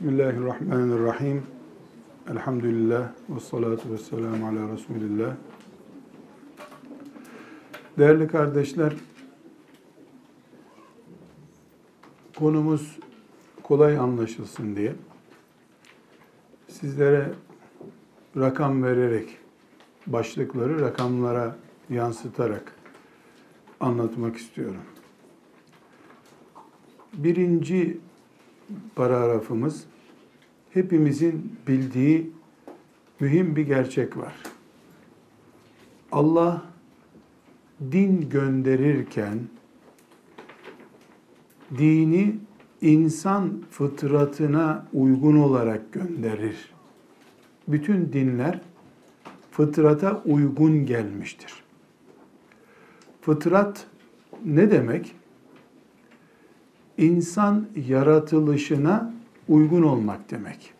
Bismillahirrahmanirrahim. Elhamdülillah ve salatu ve selamu ala Resulillah. Değerli kardeşler, konumuz kolay anlaşılsın diye sizlere rakam vererek, başlıkları rakamlara yansıtarak anlatmak istiyorum. Birinci paragrafımız hepimizin bildiği mühim bir gerçek var. Allah din gönderirken dini insan fıtratına uygun olarak gönderir. Bütün dinler fıtrata uygun gelmiştir. Fıtrat ne demek? İnsan yaratılışına uygun olmak demek.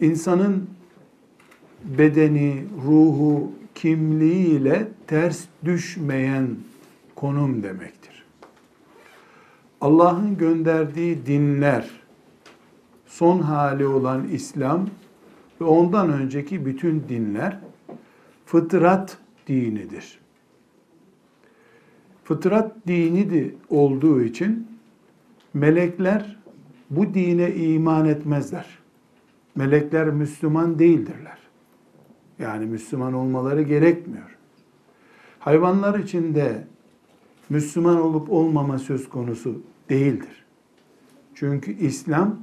İnsanın bedeni, ruhu, kimliğiyle ters düşmeyen konum demektir. Allah'ın gönderdiği dinler, son hali olan İslam ve ondan önceki bütün dinler fıtrat dinidir fıtrat dini de olduğu için melekler bu dine iman etmezler. Melekler Müslüman değildirler. Yani Müslüman olmaları gerekmiyor. Hayvanlar için de Müslüman olup olmama söz konusu değildir. Çünkü İslam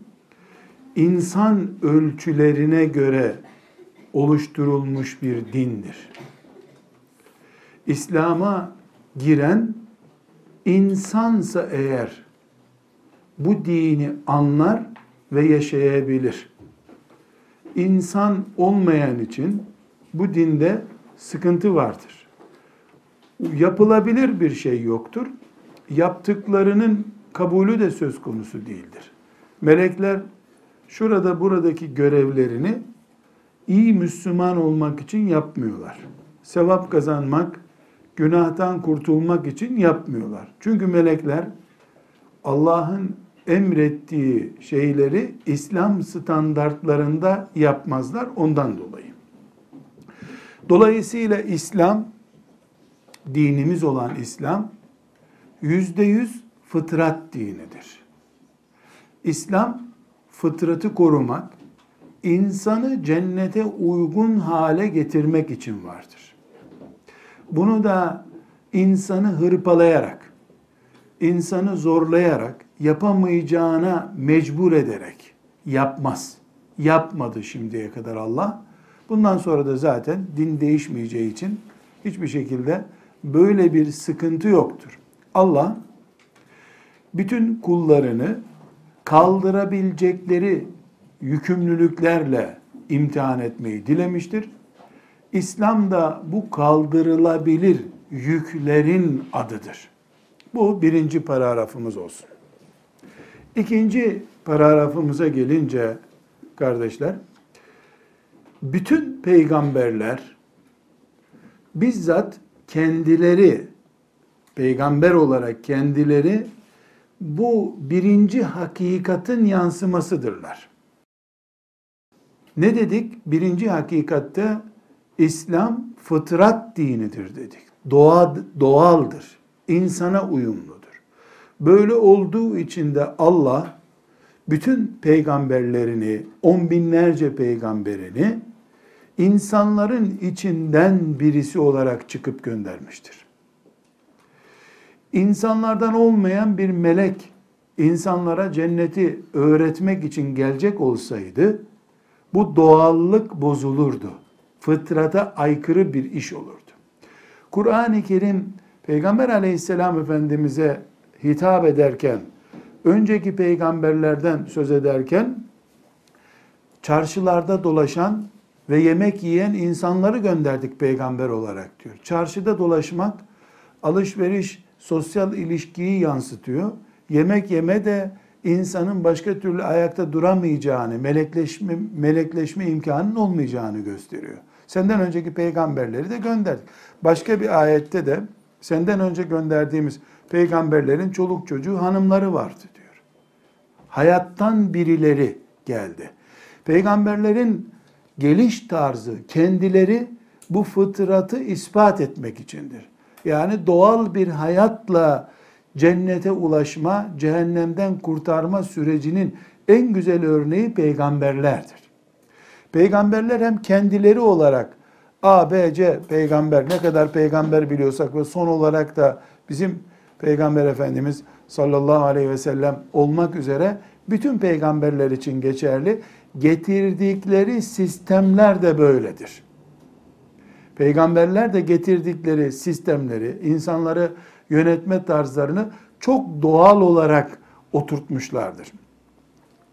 insan ölçülerine göre oluşturulmuş bir dindir. İslam'a giren insansa eğer bu dini anlar ve yaşayabilir. İnsan olmayan için bu dinde sıkıntı vardır. Yapılabilir bir şey yoktur. Yaptıklarının kabulü de söz konusu değildir. Melekler şurada buradaki görevlerini iyi Müslüman olmak için yapmıyorlar. Sevap kazanmak, günahtan kurtulmak için yapmıyorlar. Çünkü melekler Allah'ın emrettiği şeyleri İslam standartlarında yapmazlar ondan dolayı. Dolayısıyla İslam, dinimiz olan İslam, yüzde yüz fıtrat dinidir. İslam, fıtratı korumak, insanı cennete uygun hale getirmek için vardır. Bunu da insanı hırpalayarak, insanı zorlayarak, yapamayacağına mecbur ederek yapmaz. Yapmadı şimdiye kadar Allah. Bundan sonra da zaten din değişmeyeceği için hiçbir şekilde böyle bir sıkıntı yoktur. Allah bütün kullarını kaldırabilecekleri yükümlülüklerle imtihan etmeyi dilemiştir İslam da bu kaldırılabilir yüklerin adıdır. Bu birinci paragrafımız olsun. İkinci paragrafımıza gelince kardeşler, bütün peygamberler bizzat kendileri peygamber olarak kendileri bu birinci hakikatin yansımasıdırlar. Ne dedik? Birinci hakikatte İslam fıtrat dinidir dedik. Doğa, doğaldır. insana uyumludur. Böyle olduğu için de Allah bütün peygamberlerini, on binlerce peygamberini insanların içinden birisi olarak çıkıp göndermiştir. İnsanlardan olmayan bir melek insanlara cenneti öğretmek için gelecek olsaydı bu doğallık bozulurdu fıtrata aykırı bir iş olurdu. Kur'an-ı Kerim Peygamber aleyhisselam efendimize hitap ederken, önceki peygamberlerden söz ederken, çarşılarda dolaşan ve yemek yiyen insanları gönderdik peygamber olarak diyor. Çarşıda dolaşmak, alışveriş, sosyal ilişkiyi yansıtıyor. Yemek yeme de insanın başka türlü ayakta duramayacağını, melekleşme, melekleşme imkanının olmayacağını gösteriyor. Senden önceki peygamberleri de gönderdik. Başka bir ayette de senden önce gönderdiğimiz peygamberlerin çoluk çocuğu hanımları vardı diyor. hayattan birileri geldi. Peygamberlerin geliş tarzı kendileri bu fıtratı ispat etmek içindir. Yani doğal bir hayatla cennete ulaşma, cehennemden kurtarma sürecinin en güzel örneği peygamberlerdir. Peygamberler hem kendileri olarak A, B, C peygamber ne kadar peygamber biliyorsak ve son olarak da bizim peygamber efendimiz sallallahu aleyhi ve sellem olmak üzere bütün peygamberler için geçerli. Getirdikleri sistemler de böyledir. Peygamberler de getirdikleri sistemleri, insanları yönetme tarzlarını çok doğal olarak oturtmuşlardır.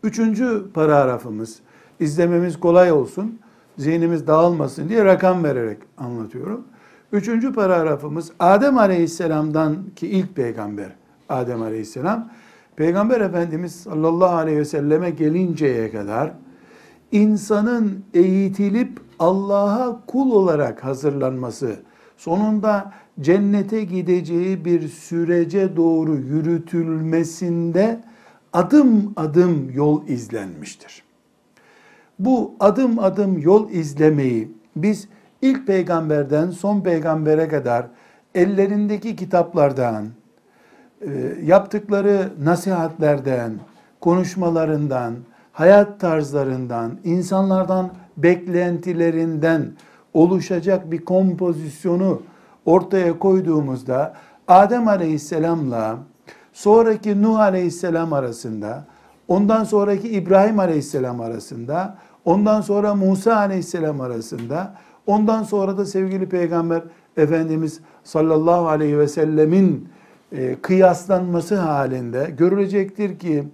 Üçüncü paragrafımız, izlememiz kolay olsun, zihnimiz dağılmasın diye rakam vererek anlatıyorum. Üçüncü paragrafımız Adem Aleyhisselam'dan ki ilk peygamber Adem Aleyhisselam, Peygamber Efendimiz sallallahu aleyhi ve selleme gelinceye kadar insanın eğitilip Allah'a kul olarak hazırlanması, sonunda cennete gideceği bir sürece doğru yürütülmesinde adım adım yol izlenmiştir. Bu adım adım yol izlemeyi biz ilk peygamberden son peygambere kadar ellerindeki kitaplardan, e, yaptıkları nasihatlerden, konuşmalarından, hayat tarzlarından, insanlardan beklentilerinden oluşacak bir kompozisyonu ortaya koyduğumuzda Adem Aleyhisselam'la sonraki Nuh Aleyhisselam arasında, ondan sonraki İbrahim Aleyhisselam arasında, ondan sonra Musa Aleyhisselam arasında, ondan sonra da sevgili Peygamber Efendimiz sallallahu aleyhi ve sellemin e, kıyaslanması halinde görülecektir ki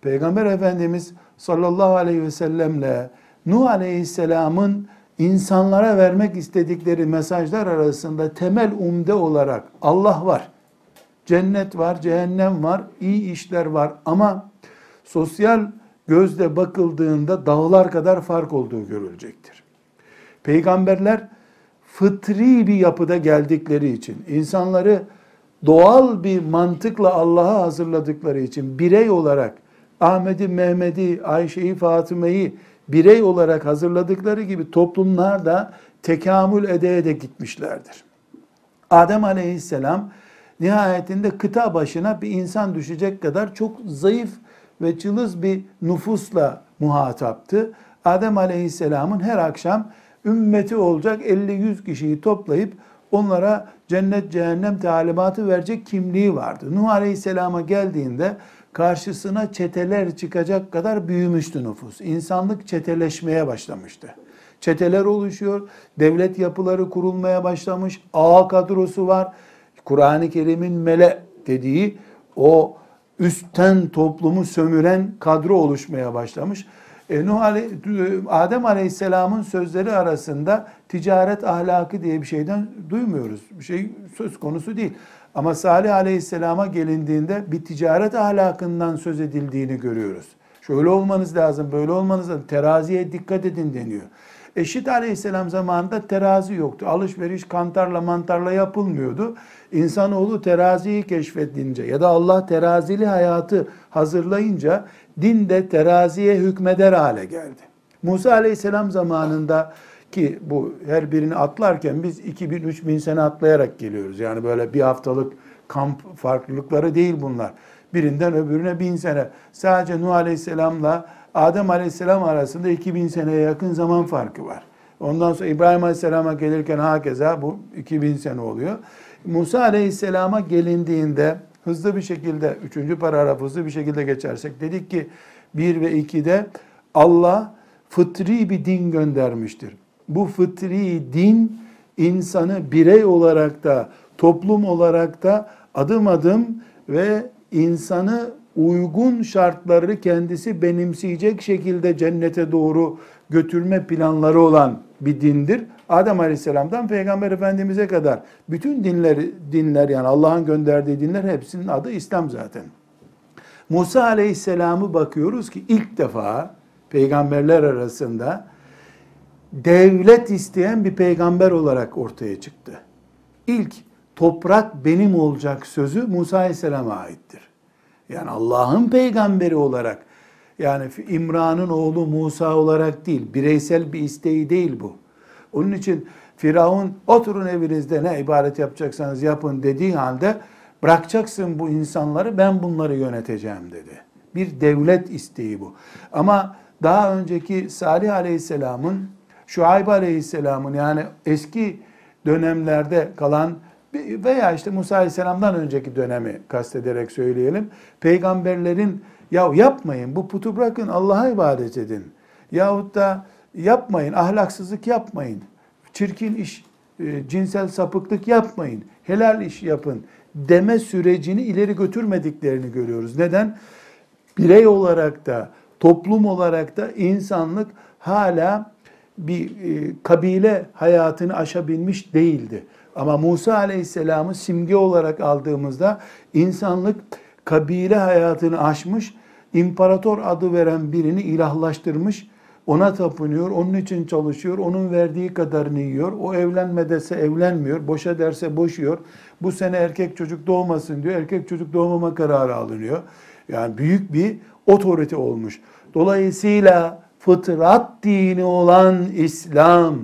Peygamber Efendimiz sallallahu aleyhi ve sellemle Nuh aleyhisselamın insanlara vermek istedikleri mesajlar arasında temel umde olarak Allah var. Cennet var, cehennem var, iyi işler var ama sosyal gözle bakıldığında dağlar kadar fark olduğu görülecektir. Peygamberler fıtri bir yapıda geldikleri için, insanları doğal bir mantıkla Allah'a hazırladıkları için birey olarak Ahmet'i, Mehmet'i, Ayşe'yi, Fatıma'yı birey olarak hazırladıkları gibi toplumlar da tekamül ede ede gitmişlerdir. Adem aleyhisselam nihayetinde kıta başına bir insan düşecek kadar çok zayıf ve cılız bir nüfusla muhataptı. Adem aleyhisselamın her akşam ümmeti olacak 50-100 kişiyi toplayıp onlara cennet cehennem talimatı verecek kimliği vardı. Nuh aleyhisselama geldiğinde karşısına çeteler çıkacak kadar büyümüştü nüfus. İnsanlık çeteleşmeye başlamıştı. Çeteler oluşuyor, devlet yapıları kurulmaya başlamış, ağ kadrosu var. Kur'an-ı Kerim'in mele dediği o üstten toplumu sömüren kadro oluşmaya başlamış. E, Nuh Ale Adem Aleyhisselam'ın sözleri arasında ticaret ahlakı diye bir şeyden duymuyoruz. Bir şey söz konusu değil. Ama Salih Aleyhisselam'a gelindiğinde bir ticaret ahlakından söz edildiğini görüyoruz. Şöyle olmanız lazım, böyle olmanız lazım. Teraziye dikkat edin deniyor. Eşit Aleyhisselam zamanında terazi yoktu. Alışveriş kantarla mantarla yapılmıyordu. İnsanoğlu teraziyi keşfedince ya da Allah terazili hayatı hazırlayınca din de teraziye hükmeder hale geldi. Musa Aleyhisselam zamanında ki bu her birini atlarken biz 2000-3000 sene atlayarak geliyoruz. Yani böyle bir haftalık kamp farklılıkları değil bunlar. Birinden öbürüne bin sene. Sadece Nuh Aleyhisselam'la Adem Aleyhisselam arasında 2000 seneye yakın zaman farkı var. Ondan sonra İbrahim Aleyhisselam'a gelirken hakeza bu 2000 sene oluyor. Musa Aleyhisselam'a gelindiğinde hızlı bir şekilde, üçüncü paragraf hızlı bir şekilde geçersek dedik ki 1 ve 2'de Allah fıtri bir din göndermiştir. Bu fıtri din insanı birey olarak da toplum olarak da adım adım ve insanı uygun şartları kendisi benimseyecek şekilde cennete doğru götürme planları olan bir dindir. Adem Aleyhisselam'dan Peygamber Efendimiz'e kadar bütün dinler dinler yani Allah'ın gönderdiği dinler hepsinin adı İslam zaten. Musa Aleyhisselam'ı bakıyoruz ki ilk defa peygamberler arasında devlet isteyen bir peygamber olarak ortaya çıktı. İlk toprak benim olacak sözü Musa Aleyhisselam'a aittir. Yani Allah'ın peygamberi olarak Yani İmran'ın oğlu Musa olarak değil, bireysel bir isteği değil bu. Onun için Firavun oturun evinizde ne ibadet yapacaksanız yapın dediği halde bırakacaksın bu insanları ben bunları yöneteceğim dedi. Bir devlet isteği bu. Ama daha önceki Salih Aleyhisselam'ın, Şuayb Aleyhisselam'ın yani eski dönemlerde kalan veya işte Musa Aleyhisselam'dan önceki dönemi kastederek söyleyelim. Peygamberlerin ya yapmayın bu putu bırakın Allah'a ibadet edin. Yahut da yapmayın ahlaksızlık yapmayın. Çirkin iş, e, cinsel sapıklık yapmayın. Helal iş yapın deme sürecini ileri götürmediklerini görüyoruz. Neden? Birey olarak da toplum olarak da insanlık hala bir e, kabile hayatını aşabilmiş değildi. Ama Musa Aleyhisselam'ı simge olarak aldığımızda insanlık kabile hayatını aşmış, imparator adı veren birini ilahlaştırmış, ona tapınıyor, onun için çalışıyor, onun verdiği kadarını yiyor. O evlenme dese evlenmiyor, boşa derse boşuyor. Bu sene erkek çocuk doğmasın diyor, erkek çocuk doğmama kararı alınıyor. Yani büyük bir otorite olmuş. Dolayısıyla fıtrat dini olan İslam,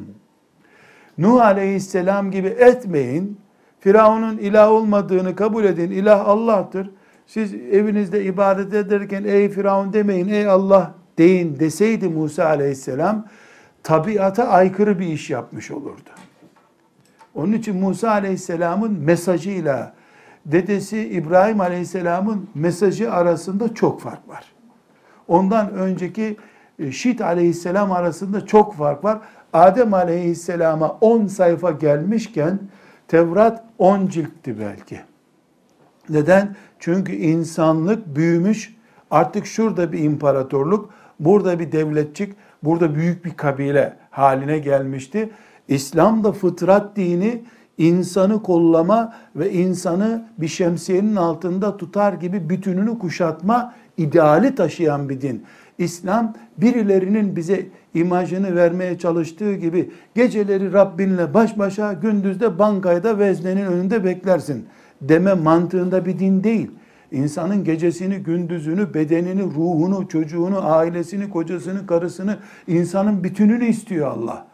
Nuh aleyhisselam gibi etmeyin. Firavun'un ilah olmadığını kabul edin. İlah Allah'tır. Siz evinizde ibadet ederken ey Firavun demeyin, ey Allah deyin deseydi Musa aleyhisselam tabiata aykırı bir iş yapmış olurdu. Onun için Musa aleyhisselamın mesajıyla dedesi İbrahim aleyhisselamın mesajı arasında çok fark var. Ondan önceki e, Şit aleyhisselam arasında çok fark var. Adem aleyhisselama 10 sayfa gelmişken Tevrat 10 ciltti belki. Neden? Çünkü insanlık büyümüş. Artık şurada bir imparatorluk, burada bir devletçik, burada büyük bir kabile haline gelmişti. İslam da fıtrat dini insanı kollama ve insanı bir şemsiyenin altında tutar gibi bütününü kuşatma ideali taşıyan bir din. İslam birilerinin bize imajını vermeye çalıştığı gibi geceleri Rabbinle baş başa gündüzde bankayda veznenin önünde beklersin deme mantığında bir din değil. İnsanın gecesini, gündüzünü, bedenini, ruhunu, çocuğunu, ailesini, kocasını, karısını, insanın bütününü istiyor Allah.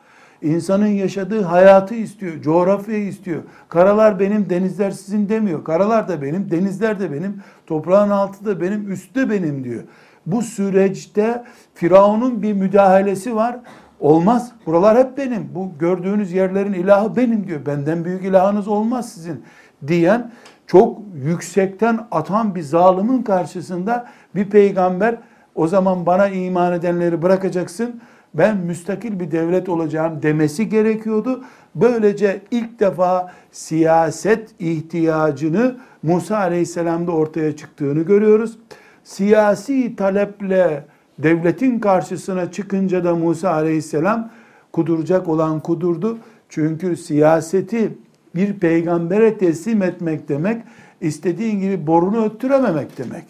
İnsanın yaşadığı hayatı istiyor, coğrafyayı istiyor. Karalar benim, denizler sizin demiyor. Karalar da benim, denizler de benim, toprağın altı da benim, üstü de benim diyor. Bu süreçte Firavun'un bir müdahalesi var. Olmaz. Buralar hep benim. Bu gördüğünüz yerlerin ilahı benim diyor. Benden büyük ilahınız olmaz sizin diyen çok yüksekten atan bir zalimin karşısında bir peygamber o zaman bana iman edenleri bırakacaksın ben müstakil bir devlet olacağım demesi gerekiyordu. Böylece ilk defa siyaset ihtiyacını Musa Aleyhisselam'da ortaya çıktığını görüyoruz. Siyasi taleple devletin karşısına çıkınca da Musa Aleyhisselam kuduracak olan kudurdu. Çünkü siyaseti bir peygambere teslim etmek demek, istediğin gibi borunu öttürememek demek.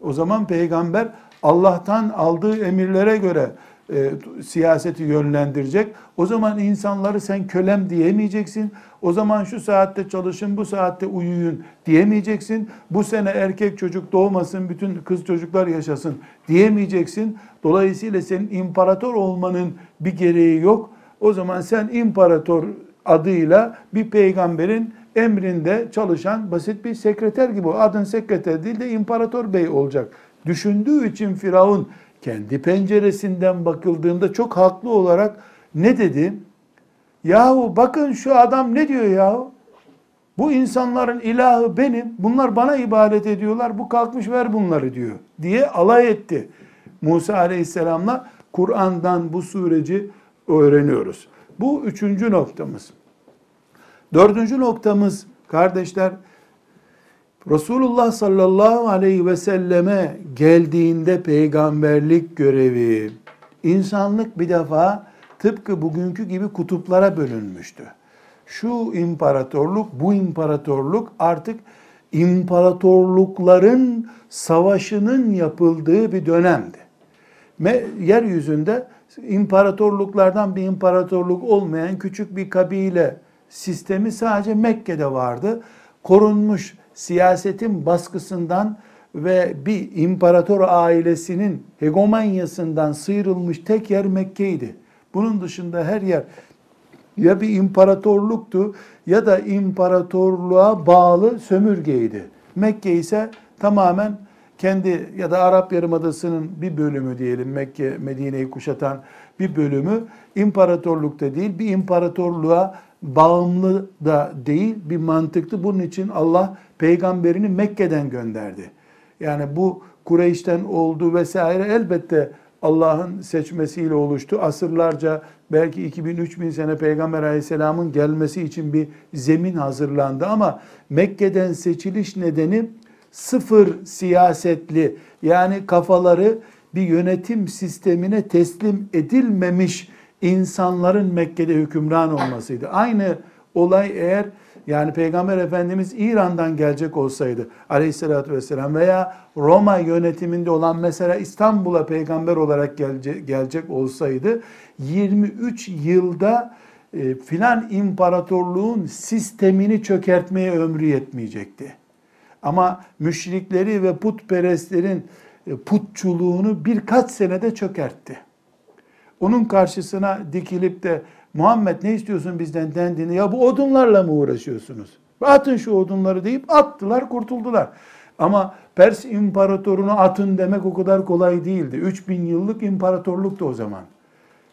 O zaman peygamber Allah'tan aldığı emirlere göre e, siyaseti yönlendirecek. O zaman insanları sen kölem diyemeyeceksin. O zaman şu saatte çalışın, bu saatte uyuyun diyemeyeceksin. Bu sene erkek çocuk doğmasın, bütün kız çocuklar yaşasın diyemeyeceksin. Dolayısıyla senin imparator olmanın bir gereği yok. O zaman sen imparator adıyla bir peygamberin emrinde çalışan basit bir sekreter gibi. Adın sekreter değil de imparator bey olacak. Düşündüğü için Firavun kendi penceresinden bakıldığında çok haklı olarak ne dedi? Yahu bakın şu adam ne diyor yahu? Bu insanların ilahı benim. Bunlar bana ibadet ediyorlar. Bu kalkmış ver bunları diyor. Diye alay etti. Musa Aleyhisselam'la Kur'an'dan bu süreci öğreniyoruz. Bu üçüncü noktamız. Dördüncü noktamız kardeşler Resulullah sallallahu aleyhi ve selleme geldiğinde peygamberlik görevi, insanlık bir defa tıpkı bugünkü gibi kutuplara bölünmüştü. Şu imparatorluk, bu imparatorluk artık imparatorlukların savaşının yapıldığı bir dönemdi. Yeryüzünde imparatorluklardan bir imparatorluk olmayan küçük bir kabile sistemi sadece Mekke'de vardı. Korunmuş siyasetin baskısından ve bir imparator ailesinin hegemonyasından sıyrılmış tek yer Mekke'ydi. Bunun dışında her yer ya bir imparatorluktu ya da imparatorluğa bağlı sömürgeydi. Mekke ise tamamen kendi ya da Arap Yarımadası'nın bir bölümü diyelim Mekke Medine'yi kuşatan bir bölümü imparatorlukta değil bir imparatorluğa bağımlı da değil bir mantıktı. Bunun için Allah peygamberini Mekke'den gönderdi. Yani bu Kureyş'ten oldu vesaire elbette Allah'ın seçmesiyle oluştu. Asırlarca belki 2000-3000 sene Peygamber aleyhisselamın gelmesi için bir zemin hazırlandı ama Mekke'den seçiliş nedeni sıfır siyasetli yani kafaları bir yönetim sistemine teslim edilmemiş insanların Mekke'de hükümran olmasıydı. Aynı olay eğer yani Peygamber Efendimiz İran'dan gelecek olsaydı aleyhissalatü vesselam veya Roma yönetiminde olan mesela İstanbul'a peygamber olarak gelecek, gelecek olsaydı 23 yılda e, filan imparatorluğun sistemini çökertmeye ömrü yetmeyecekti. Ama müşrikleri ve putperestlerin e, putçuluğunu birkaç senede çökertti. Onun karşısına dikilip de Muhammed ne istiyorsun bizden dendiğinde ya bu odunlarla mı uğraşıyorsunuz? Atın şu odunları deyip attılar kurtuldular. Ama Pers imparatorunu atın demek o kadar kolay değildi. 3000 yıllık imparatorluktu o zaman.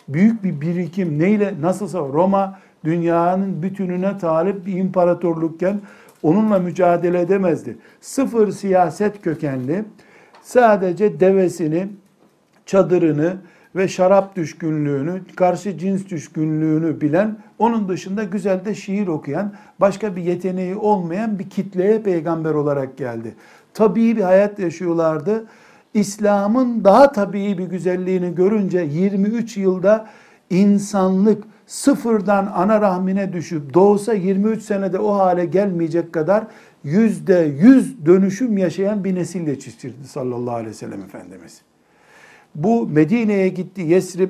Büyük bir birikim neyle nasılsa Roma dünyanın bütününe talip bir imparatorlukken onunla mücadele edemezdi. Sıfır siyaset kökenli sadece devesini, çadırını, ve şarap düşkünlüğünü, karşı cins düşkünlüğünü bilen, onun dışında güzel de şiir okuyan, başka bir yeteneği olmayan bir kitleye peygamber olarak geldi. Tabii bir hayat yaşıyorlardı. İslam'ın daha tabii bir güzelliğini görünce 23 yılda insanlık sıfırdan ana rahmine düşüp doğsa 23 senede o hale gelmeyecek kadar yüzde yüz dönüşüm yaşayan bir nesil yetiştirdi sallallahu aleyhi ve sellem Efendimiz. Bu Medine'ye gitti. Yesrib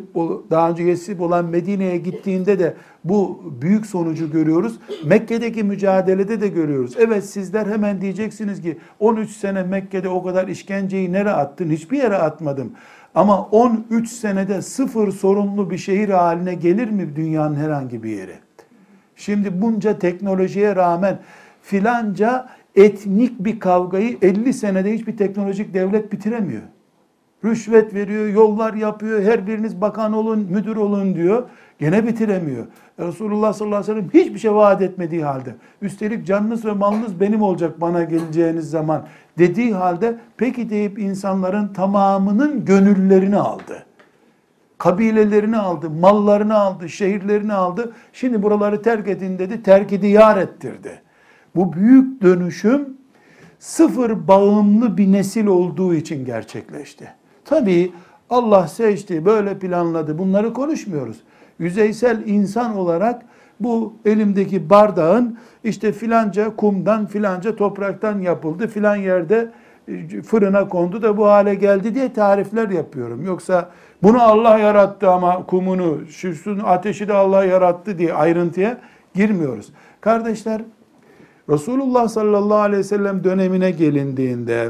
daha önce Yesrib olan Medine'ye gittiğinde de bu büyük sonucu görüyoruz. Mekke'deki mücadelede de görüyoruz. Evet sizler hemen diyeceksiniz ki 13 sene Mekke'de o kadar işkenceyi nereye attın? Hiçbir yere atmadım. Ama 13 senede sıfır sorunlu bir şehir haline gelir mi dünyanın herhangi bir yeri? Şimdi bunca teknolojiye rağmen filanca etnik bir kavgayı 50 senede hiçbir teknolojik devlet bitiremiyor rüşvet veriyor, yollar yapıyor, her biriniz bakan olun, müdür olun diyor. Gene bitiremiyor. Resulullah sallallahu aleyhi ve sellem hiçbir şey vaat etmediği halde, üstelik canınız ve malınız benim olacak bana geleceğiniz zaman dediği halde peki deyip insanların tamamının gönüllerini aldı. Kabilelerini aldı, mallarını aldı, şehirlerini aldı. Şimdi buraları terk edin dedi, terk ediyar ettirdi. Bu büyük dönüşüm sıfır bağımlı bir nesil olduğu için gerçekleşti. Tabii Allah seçti, böyle planladı. Bunları konuşmuyoruz. Yüzeysel insan olarak bu elimdeki bardağın işte filanca kumdan, filanca topraktan yapıldı, filan yerde e, fırına kondu da bu hale geldi diye tarifler yapıyorum. Yoksa bunu Allah yarattı ama kumunu, şusun ateşi de Allah yarattı diye ayrıntıya girmiyoruz. Kardeşler, Resulullah sallallahu aleyhi ve sellem dönemine gelindiğinde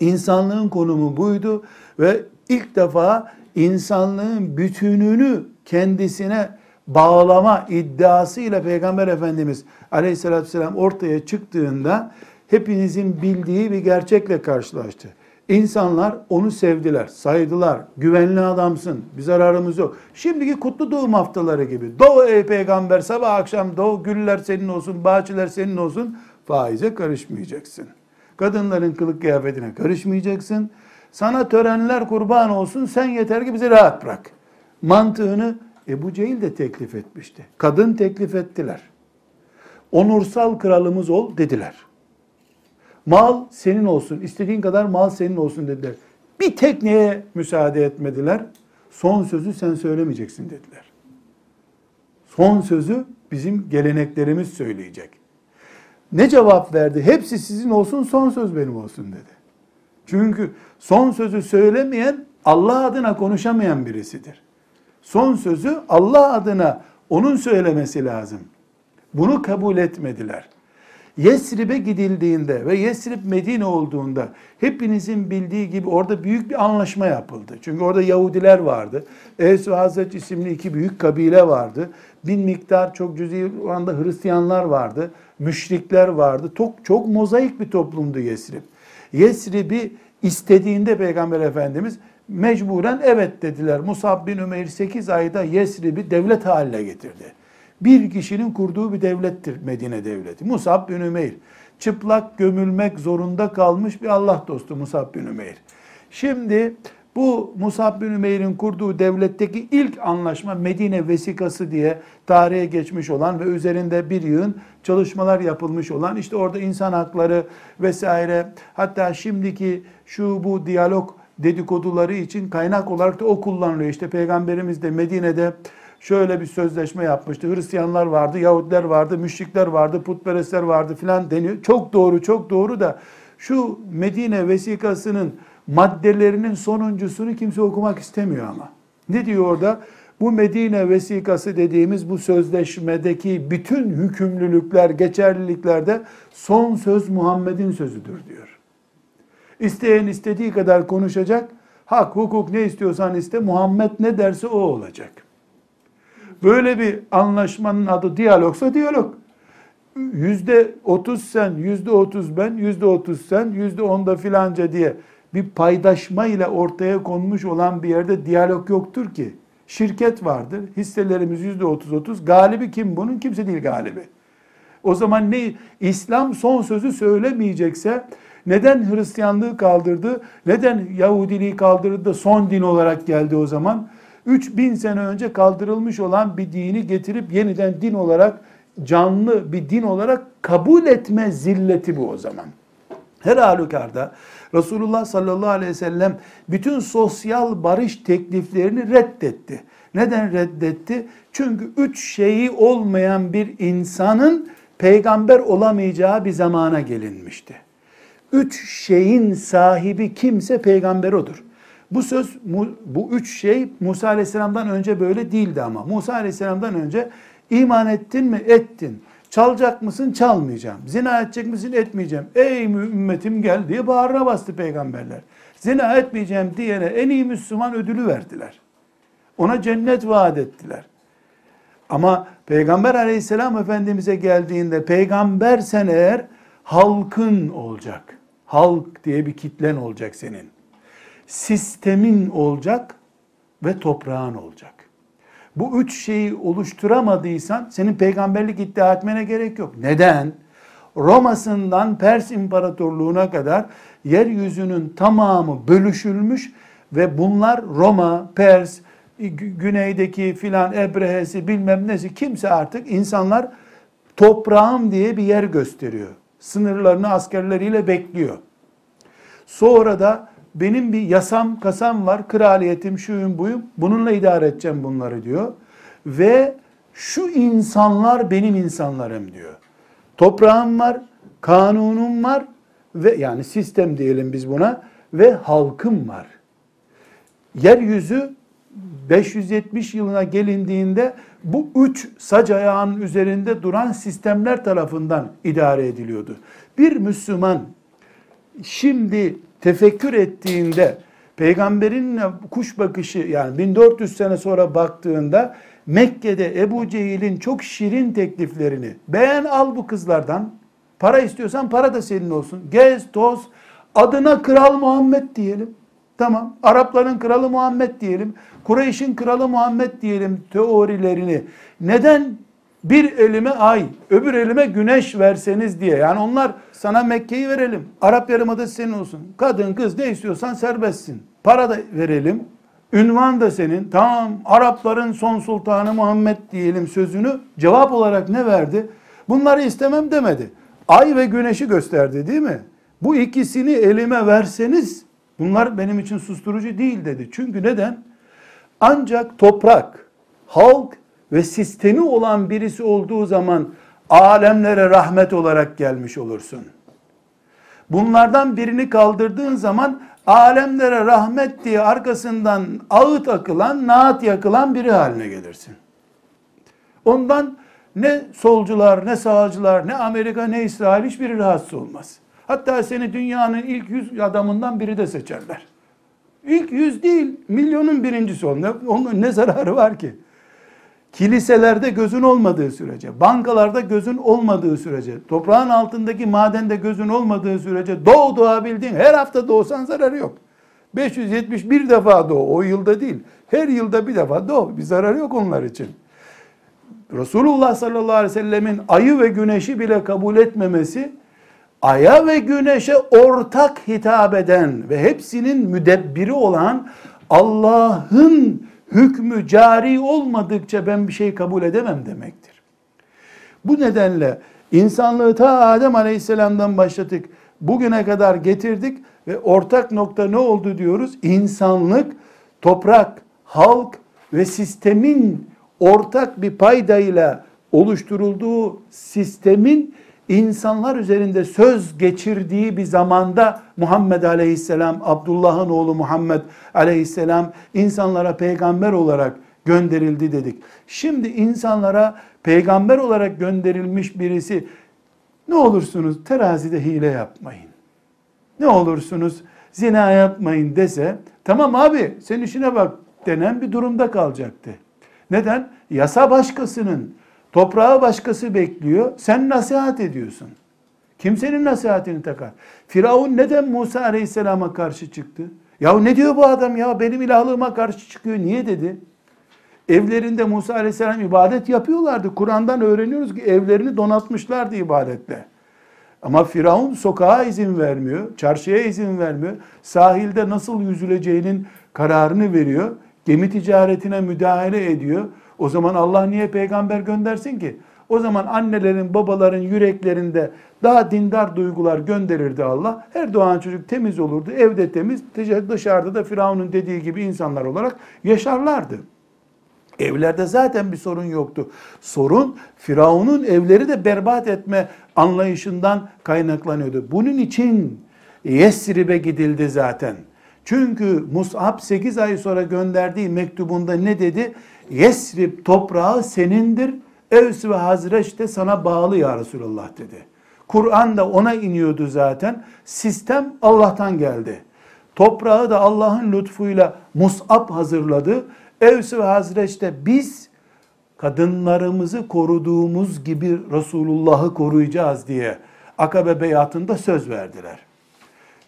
insanlığın konumu buydu ve ilk defa insanlığın bütününü kendisine bağlama iddiasıyla Peygamber Efendimiz aleyhissalatü vesselam ortaya çıktığında hepinizin bildiği bir gerçekle karşılaştı. İnsanlar onu sevdiler, saydılar. Güvenli adamsın, bir zararımız yok. Şimdiki kutlu doğum haftaları gibi. Doğu ey peygamber, sabah akşam doğu, güller senin olsun, bahçeler senin olsun. Faize karışmayacaksın. Kadınların kılık kıyafetine karışmayacaksın. Sana törenler kurban olsun sen yeter ki bizi rahat bırak. Mantığını Ebu Cehil de teklif etmişti. Kadın teklif ettiler. Onursal kralımız ol dediler. Mal senin olsun, istediğin kadar mal senin olsun dediler. Bir tekneye müsaade etmediler. Son sözü sen söylemeyeceksin dediler. Son sözü bizim geleneklerimiz söyleyecek. Ne cevap verdi? Hepsi sizin olsun, son söz benim olsun dedi. Çünkü son sözü söylemeyen Allah adına konuşamayan birisidir. Son sözü Allah adına onun söylemesi lazım. Bunu kabul etmediler. Yesrib'e gidildiğinde ve Yesrib Medine olduğunda hepinizin bildiği gibi orada büyük bir anlaşma yapıldı. Çünkü orada Yahudiler vardı. Ve Hazret isimli iki büyük kabile vardı. Bin miktar çok cüzi oranda Hristiyanlar vardı. Müşrikler vardı. Çok, çok mozaik bir toplumdu Yesrib. Yesrib'i istediğinde Peygamber Efendimiz mecburen evet dediler. Musab bin Ömer 8 ayda Yesrib'i devlet haline getirdi. Bir kişinin kurduğu bir devlettir Medine devleti. Musab bin Ümeyr. Çıplak gömülmek zorunda kalmış bir Allah dostu Musab bin Ümeyr. Şimdi bu Musab bin Ümeyr'in kurduğu devletteki ilk anlaşma Medine vesikası diye tarihe geçmiş olan ve üzerinde bir yığın çalışmalar yapılmış olan işte orada insan hakları vesaire hatta şimdiki şu bu diyalog dedikoduları için kaynak olarak da o kullanılıyor. İşte Peygamberimiz de Medine'de şöyle bir sözleşme yapmıştı. Hristiyanlar vardı, Yahudiler vardı, müşrikler vardı, putperestler vardı filan deniyor. Çok doğru, çok doğru da şu Medine vesikasının maddelerinin sonuncusunu kimse okumak istemiyor ama. Ne diyor orada? Bu Medine vesikası dediğimiz bu sözleşmedeki bütün hükümlülükler, geçerliliklerde son söz Muhammed'in sözüdür diyor. İsteyen istediği kadar konuşacak. Hak, hukuk ne istiyorsan iste. Muhammed ne derse o olacak. Böyle bir anlaşmanın adı diyalogsa diyalog. Yüzde otuz sen, yüzde otuz ben, yüzde otuz sen, yüzde onda filanca diye bir paydaşma ile ortaya konmuş olan bir yerde diyalog yoktur ki. Şirket vardır. Hisselerimiz yüzde otuz otuz. Galibi kim bunun? Kimse değil galibi. O zaman ne? İslam son sözü söylemeyecekse neden Hristiyanlığı kaldırdı? Neden Yahudiliği kaldırdı da son din olarak geldi o zaman? 3000 sene önce kaldırılmış olan bir dini getirip yeniden din olarak canlı bir din olarak kabul etme zilleti bu o zaman. Her halükarda Resulullah sallallahu aleyhi ve sellem bütün sosyal barış tekliflerini reddetti. Neden reddetti? Çünkü üç şeyi olmayan bir insanın peygamber olamayacağı bir zamana gelinmişti. Üç şeyin sahibi kimse peygamber odur. Bu söz, bu üç şey Musa Aleyhisselam'dan önce böyle değildi ama. Musa Aleyhisselam'dan önce iman ettin mi? Ettin. Çalacak mısın? Çalmayacağım. Zina edecek misin? Etmeyeceğim. Ey ümmetim gel diye bağrına bastı peygamberler. Zina etmeyeceğim diyene en iyi Müslüman ödülü verdiler. Ona cennet vaat ettiler. Ama Peygamber aleyhisselam Efendimiz'e geldiğinde peygambersen eğer halkın olacak. Halk diye bir kitlen olacak senin. Sistemin olacak ve toprağın olacak. Bu üç şeyi oluşturamadıysan senin peygamberlik iddia etmene gerek yok. Neden? Roma'sından Pers İmparatorluğu'na kadar yeryüzünün tamamı bölüşülmüş ve bunlar Roma, Pers, güneydeki filan Ebrehe'si bilmem nesi kimse artık insanlar toprağım diye bir yer gösteriyor. Sınırlarını askerleriyle bekliyor. Sonra da benim bir yasam kasam var, kraliyetim şuyum buyum, bununla idare edeceğim bunları diyor. Ve şu insanlar benim insanlarım diyor. Toprağım var, kanunum var ve yani sistem diyelim biz buna ve halkım var. Yeryüzü 570 yılına gelindiğinde bu üç sac ayağının üzerinde duran sistemler tarafından idare ediliyordu. Bir Müslüman şimdi tefekkür ettiğinde peygamberin kuş bakışı yani 1400 sene sonra baktığında Mekke'de Ebu Cehil'in çok şirin tekliflerini beğen al bu kızlardan. Para istiyorsan para da senin olsun. Gez toz adına kral Muhammed diyelim. Tamam Arapların kralı Muhammed diyelim Kureyş'in kralı Muhammed diyelim teorilerini neden bir elime ay, öbür elime güneş verseniz diye. Yani onlar sana Mekke'yi verelim. Arap Yarımadası senin olsun. Kadın, kız ne istiyorsan serbestsin. Para da verelim. Ünvan da senin. Tamam Arapların son sultanı Muhammed diyelim sözünü cevap olarak ne verdi? Bunları istemem demedi. Ay ve güneşi gösterdi değil mi? Bu ikisini elime verseniz bunlar benim için susturucu değil dedi. Çünkü neden? Ancak toprak, halk ve sistemi olan birisi olduğu zaman alemlere rahmet olarak gelmiş olursun. Bunlardan birini kaldırdığın zaman alemlere rahmet diye arkasından ağıt akılan, naat yakılan biri haline gelirsin. Ondan ne solcular, ne sağcılar, ne Amerika, ne İsrail hiçbiri rahatsız olmaz. Hatta seni dünyanın ilk yüz adamından biri de seçerler. İlk yüz değil, milyonun birincisi ol. Onun ne zararı var ki? Kiliselerde gözün olmadığı sürece, bankalarda gözün olmadığı sürece, toprağın altındaki madende gözün olmadığı sürece doğu doğabildiğin her hafta doğsan zararı yok. 571 defa doğu, o yılda değil. Her yılda bir defa doğu, bir zararı yok onlar için. Resulullah sallallahu aleyhi ve sellemin ayı ve güneşi bile kabul etmemesi, aya ve güneşe ortak hitap eden ve hepsinin müdebbiri olan Allah'ın hükmü cari olmadıkça ben bir şey kabul edemem demektir. Bu nedenle insanlığı ta Adem Aleyhisselam'dan başladık. Bugüne kadar getirdik ve ortak nokta ne oldu diyoruz? İnsanlık, toprak, halk ve sistemin ortak bir paydayla oluşturulduğu sistemin insanlar üzerinde söz geçirdiği bir zamanda Muhammed Aleyhisselam, Abdullah'ın oğlu Muhammed Aleyhisselam insanlara peygamber olarak gönderildi dedik. Şimdi insanlara peygamber olarak gönderilmiş birisi ne olursunuz terazide hile yapmayın. Ne olursunuz zina yapmayın dese tamam abi sen işine bak denen bir durumda kalacaktı. Neden? Yasa başkasının, toprağı başkası bekliyor. Sen nasihat ediyorsun. Kimsenin nasihatini takar. Firavun neden Musa Aleyhisselam'a karşı çıktı? Ya ne diyor bu adam ya benim ilahlığıma karşı çıkıyor. Niye dedi? Evlerinde Musa Aleyhisselam ibadet yapıyorlardı. Kur'an'dan öğreniyoruz ki evlerini donatmışlardı ibadetle. Ama Firavun sokağa izin vermiyor, çarşıya izin vermiyor. Sahilde nasıl yüzüleceğinin kararını veriyor. Gemi ticaretine müdahale ediyor. O zaman Allah niye peygamber göndersin ki? O zaman annelerin, babaların yüreklerinde daha dindar duygular gönderirdi Allah. Her doğan çocuk temiz olurdu. Evde temiz, dışarıda da Firavun'un dediği gibi insanlar olarak yaşarlardı. Evlerde zaten bir sorun yoktu. Sorun Firavun'un evleri de berbat etme anlayışından kaynaklanıyordu. Bunun için Yesrib'e gidildi zaten. Çünkü Mus'ab 8 ay sonra gönderdiği mektubunda ne dedi? Yesrib toprağı senindir. Evs ve Hazreç de sana bağlı ya Resulallah dedi. Kur'an da ona iniyordu zaten. Sistem Allah'tan geldi. Toprağı da Allah'ın lütfuyla Mus'ab hazırladı. Evs ve Hazreç de biz kadınlarımızı koruduğumuz gibi Resulullah'ı koruyacağız diye Akabe beyatında söz verdiler.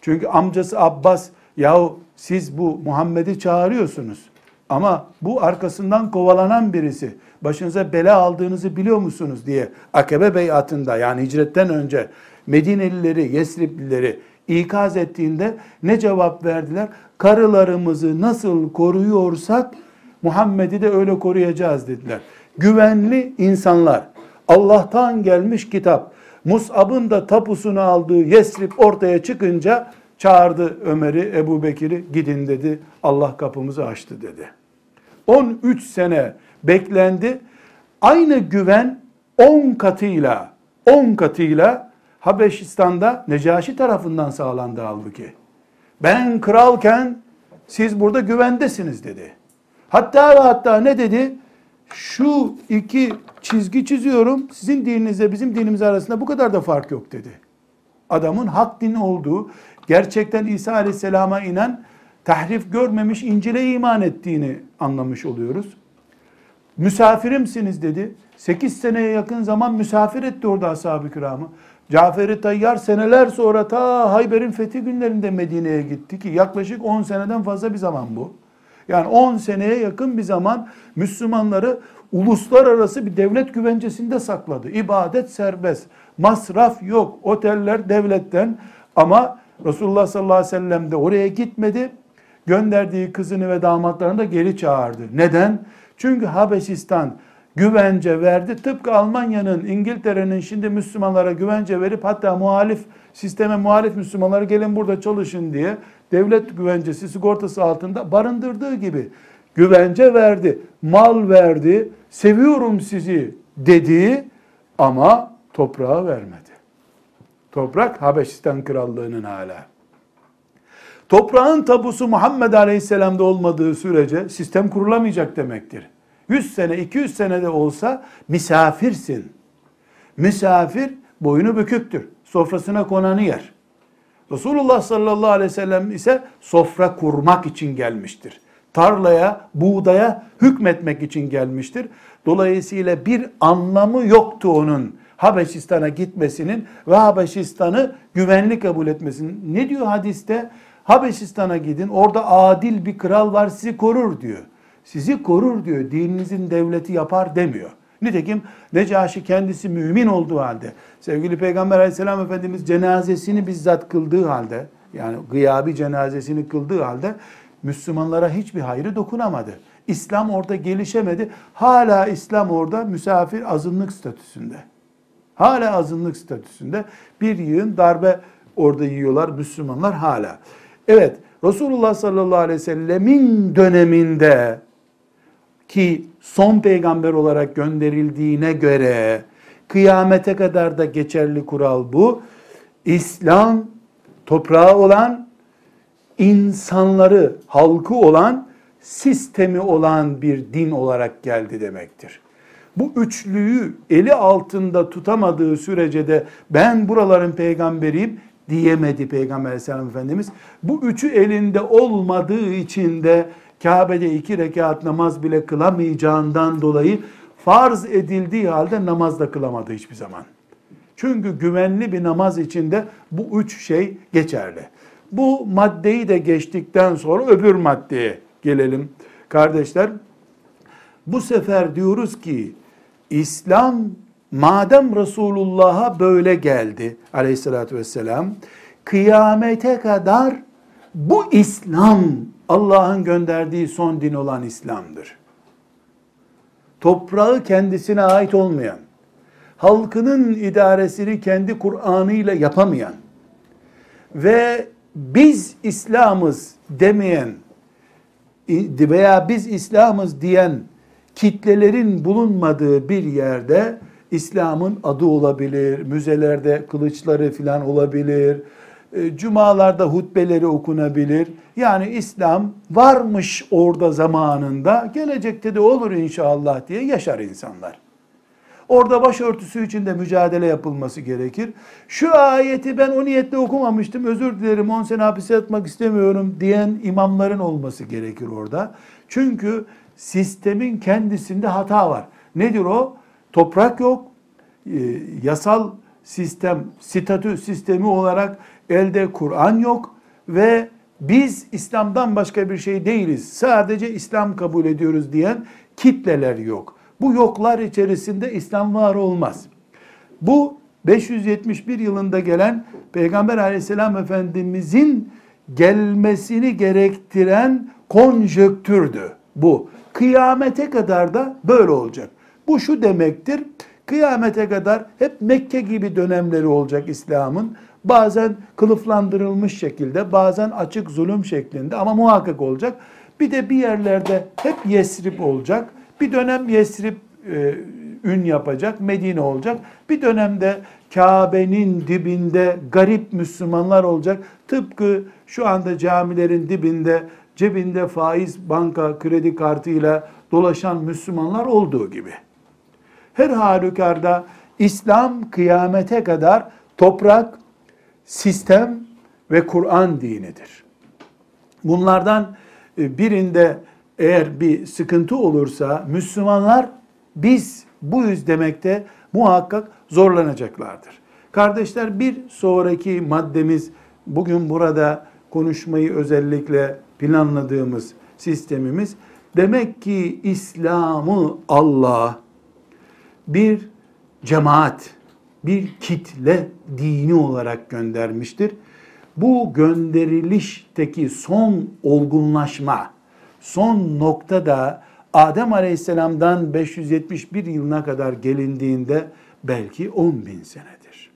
Çünkü amcası Abbas yahu siz bu Muhammed'i çağırıyorsunuz ama bu arkasından kovalanan birisi başınıza bela aldığınızı biliyor musunuz diye Akabe beyatında yani hicretten önce Medinelileri, Yesriplileri ikaz ettiğinde ne cevap verdiler? Karılarımızı nasıl koruyorsak Muhammed'i de öyle koruyacağız dediler. Güvenli insanlar, Allah'tan gelmiş kitap, Mus'ab'ın da tapusunu aldığı Yesrib ortaya çıkınca çağırdı Ömer'i, Ebu Bekir'i gidin dedi. Allah kapımızı açtı dedi. 13 sene beklendi. Aynı güven 10 katıyla 10 katıyla Habeşistan'da Necaşi tarafından sağlandı halbuki. Ben kralken siz burada güvendesiniz dedi. Hatta ve hatta ne dedi? Şu iki çizgi çiziyorum. Sizin dininizle bizim dinimiz arasında bu kadar da fark yok dedi. Adamın hak din olduğu, gerçekten İsa Aleyhisselam'a inen, tahrif görmemiş, İncil'e iman ettiğini anlamış oluyoruz. Misafirimsiniz dedi. 8 seneye yakın zaman misafir etti orada ashab-ı kiramı. Cafer-i Tayyar seneler sonra ta Hayber'in fethi günlerinde Medine'ye gitti ki yaklaşık 10 seneden fazla bir zaman bu. Yani 10 seneye yakın bir zaman Müslümanları uluslararası bir devlet güvencesinde sakladı. İbadet serbest, masraf yok, oteller devletten ama Resulullah sallallahu aleyhi ve sellem de oraya gitmedi. Gönderdiği kızını ve damatlarını da geri çağırdı. Neden? Çünkü Habeşistan güvence verdi. Tıpkı Almanya'nın, İngiltere'nin şimdi Müslümanlara güvence verip hatta muhalif sisteme muhalif Müslümanları gelin burada çalışın diye devlet güvencesi sigortası altında barındırdığı gibi güvence verdi, mal verdi, seviyorum sizi dediği ama toprağı vermedi. Toprak Habeşistan krallığının hala. Toprağın tabusu Muhammed Aleyhisselam'da olmadığı sürece sistem kurulamayacak demektir. 100 sene, 200 sene de olsa misafirsin. Misafir boynu büküktür. Sofrasına konanı yer. Resulullah sallallahu aleyhi ve sellem ise sofra kurmak için gelmiştir. Tarlaya, buğdaya hükmetmek için gelmiştir. Dolayısıyla bir anlamı yoktu onun Habeşistan'a gitmesinin ve Habeşistan'ı güvenli kabul etmesinin. Ne diyor hadiste? Habeşistan'a gidin orada adil bir kral var sizi korur diyor. Sizi korur diyor dininizin devleti yapar demiyor. Nitekim Necaşi kendisi mümin olduğu halde, sevgili Peygamber aleyhisselam Efendimiz cenazesini bizzat kıldığı halde, yani gıyabi cenazesini kıldığı halde Müslümanlara hiçbir hayrı dokunamadı. İslam orada gelişemedi. Hala İslam orada misafir azınlık statüsünde. Hala azınlık statüsünde. Bir yığın darbe orada yiyorlar Müslümanlar hala. Evet Resulullah sallallahu aleyhi ve sellemin döneminde ki son peygamber olarak gönderildiğine göre kıyamete kadar da geçerli kural bu. İslam toprağı olan, insanları, halkı olan, sistemi olan bir din olarak geldi demektir. Bu üçlüyü eli altında tutamadığı sürece de ben buraların peygamberiyim diyemedi Peygamber Aleyhisselam Efendimiz. Bu üçü elinde olmadığı için de Kabe'de iki rekat namaz bile kılamayacağından dolayı farz edildiği halde namaz da kılamadı hiçbir zaman. Çünkü güvenli bir namaz içinde bu üç şey geçerli. Bu maddeyi de geçtikten sonra öbür maddeye gelelim kardeşler. Bu sefer diyoruz ki İslam madem Resulullah'a böyle geldi aleyhissalatü vesselam kıyamete kadar bu İslam Allah'ın gönderdiği son din olan İslam'dır. Toprağı kendisine ait olmayan, halkının idaresini kendi Kur'an'ı ile yapamayan ve biz İslam'ız demeyen veya biz İslam'ız diyen kitlelerin bulunmadığı bir yerde İslam'ın adı olabilir, müzelerde kılıçları filan olabilir, e, cumalarda hutbeleri okunabilir. Yani İslam varmış orada zamanında, gelecekte de olur inşallah diye yaşar insanlar. Orada başörtüsü için de mücadele yapılması gerekir. Şu ayeti ben o niyetle okumamıştım, özür dilerim 10 sene hapise yatmak istemiyorum diyen imamların olması gerekir orada. Çünkü sistemin kendisinde hata var. Nedir o? Toprak yok, e, yasal sistem, statü sistemi olarak elde Kur'an yok ve biz İslam'dan başka bir şey değiliz. Sadece İslam kabul ediyoruz diyen kitleler yok. Bu yoklar içerisinde İslam var olmaz. Bu 571 yılında gelen Peygamber aleyhisselam efendimizin gelmesini gerektiren konjöktürdü bu. Kıyamete kadar da böyle olacak. Bu şu demektir. Kıyamete kadar hep Mekke gibi dönemleri olacak İslam'ın. Bazen kılıflandırılmış şekilde, bazen açık zulüm şeklinde ama muhakkak olacak. Bir de bir yerlerde hep Yesrib olacak. Bir dönem Yesrib e, ün yapacak, Medine olacak. Bir dönemde Kabe'nin dibinde garip Müslümanlar olacak. Tıpkı şu anda camilerin dibinde cebinde faiz banka kredi kartıyla dolaşan Müslümanlar olduğu gibi. Her halükarda İslam kıyamete kadar toprak, sistem ve Kur'an dinidir. Bunlardan e, birinde eğer bir sıkıntı olursa Müslümanlar biz buyuz demekte muhakkak zorlanacaklardır. Kardeşler bir sonraki maddemiz bugün burada konuşmayı özellikle planladığımız sistemimiz demek ki İslam'ı Allah bir cemaat, bir kitle dini olarak göndermiştir. Bu gönderilişteki son olgunlaşma, son noktada Adem Aleyhisselam'dan 571 yılına kadar gelindiğinde belki 10 bin senedir.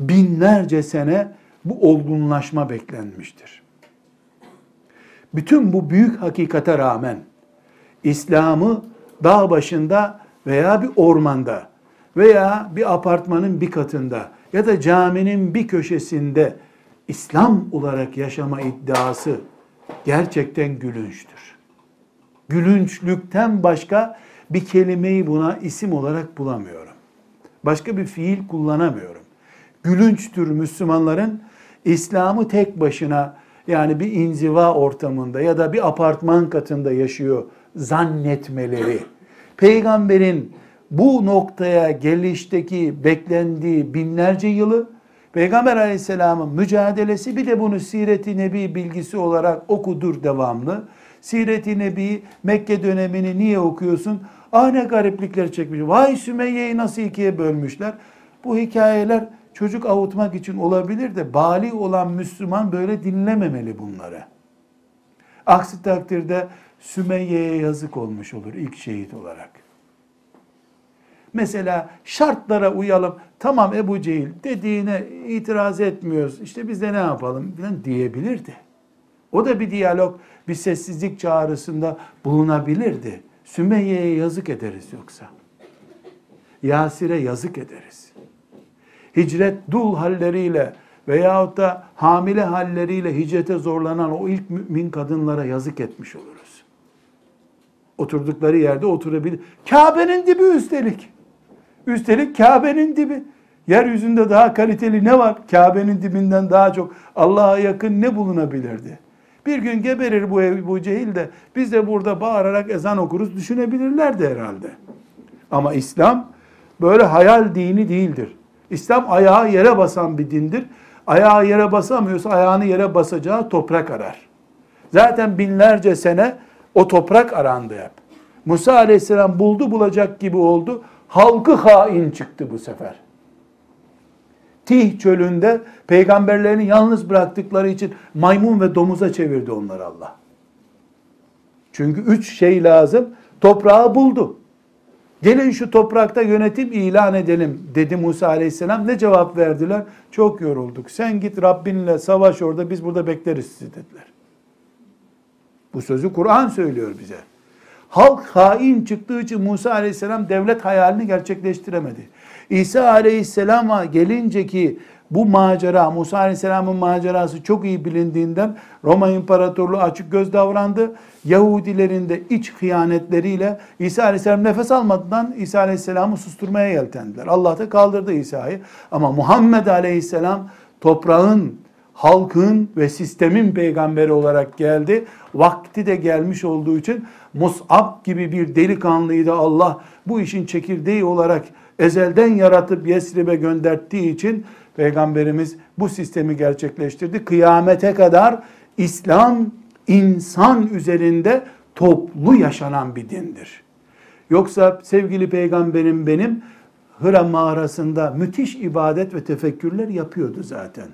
Binlerce sene bu olgunlaşma beklenmiştir. Bütün bu büyük hakikate rağmen İslam'ı dağ başında veya bir ormanda veya bir apartmanın bir katında ya da caminin bir köşesinde İslam olarak yaşama iddiası gerçekten gülünçtür. Gülünçlükten başka bir kelimeyi buna isim olarak bulamıyorum. Başka bir fiil kullanamıyorum. Gülünçtür Müslümanların İslam'ı tek başına yani bir inziva ortamında ya da bir apartman katında yaşıyor zannetmeleri. Peygamberin bu noktaya gelişteki beklendiği binlerce yılı Peygamber aleyhisselamın mücadelesi bir de bunu Siret-i Nebi bilgisi olarak okudur devamlı. Siret-i Nebi Mekke dönemini niye okuyorsun? Ah ne gariplikler çekmiş. Vay Sümeyye'yi nasıl ikiye bölmüşler. Bu hikayeler çocuk avutmak için olabilir de bali olan Müslüman böyle dinlememeli bunları. Aksi takdirde Sümeyye'ye yazık olmuş olur ilk şehit olarak. Mesela şartlara uyalım. Tamam Ebu Cehil dediğine itiraz etmiyoruz. İşte biz de ne yapalım falan diyebilirdi. O da bir diyalog, bir sessizlik çağrısında bulunabilirdi. Sümeyye'ye yazık ederiz yoksa. Yasir'e yazık ederiz. Hicret dul halleriyle veyahut da hamile halleriyle hicrete zorlanan o ilk mümin kadınlara yazık etmiş oluruz. Oturdukları yerde oturabilir. Kabe'nin dibi üstelik. Üstelik Kabe'nin dibi. Yeryüzünde daha kaliteli ne var? Kabe'nin dibinden daha çok Allah'a yakın ne bulunabilirdi? Bir gün geberir bu ev bu cehil de biz de burada bağırarak ezan okuruz düşünebilirlerdi herhalde. Ama İslam böyle hayal dini değildir. İslam ayağı yere basan bir dindir. Ayağı yere basamıyorsa ayağını yere basacağı toprak arar. Zaten binlerce sene o toprak arandı hep. Musa aleyhisselam buldu bulacak gibi oldu. Halkı hain çıktı bu sefer. Tih çölünde peygamberlerini yalnız bıraktıkları için maymun ve domuza çevirdi onları Allah. Çünkü üç şey lazım. Toprağı buldu. Gelin şu toprakta yönetim ilan edelim dedi Musa aleyhisselam. Ne cevap verdiler? Çok yorulduk. Sen git Rabbinle savaş orada biz burada bekleriz sizi dediler. Bu sözü Kur'an söylüyor bize. Halk hain çıktığı için Musa aleyhisselam devlet hayalini gerçekleştiremedi. İsa aleyhisselama gelince ki bu macera, Musa aleyhisselamın macerası çok iyi bilindiğinden Roma İmparatorluğu açık göz davrandı. Yahudilerin de iç hıyanetleriyle İsa aleyhisselam nefes almadan İsa aleyhisselamı susturmaya yeltendiler. Allah da kaldırdı İsa'yı. Ama Muhammed aleyhisselam toprağın, halkın ve sistemin peygamberi olarak geldi. Vakti de gelmiş olduğu için Mus'ab gibi bir delikanlıyı da Allah bu işin çekirdeği olarak ezelden yaratıp Yesrib'e gönderttiği için Peygamberimiz bu sistemi gerçekleştirdi. Kıyamete kadar İslam insan üzerinde toplu yaşanan bir dindir. Yoksa sevgili peygamberim benim Hıra mağarasında müthiş ibadet ve tefekkürler yapıyordu zaten.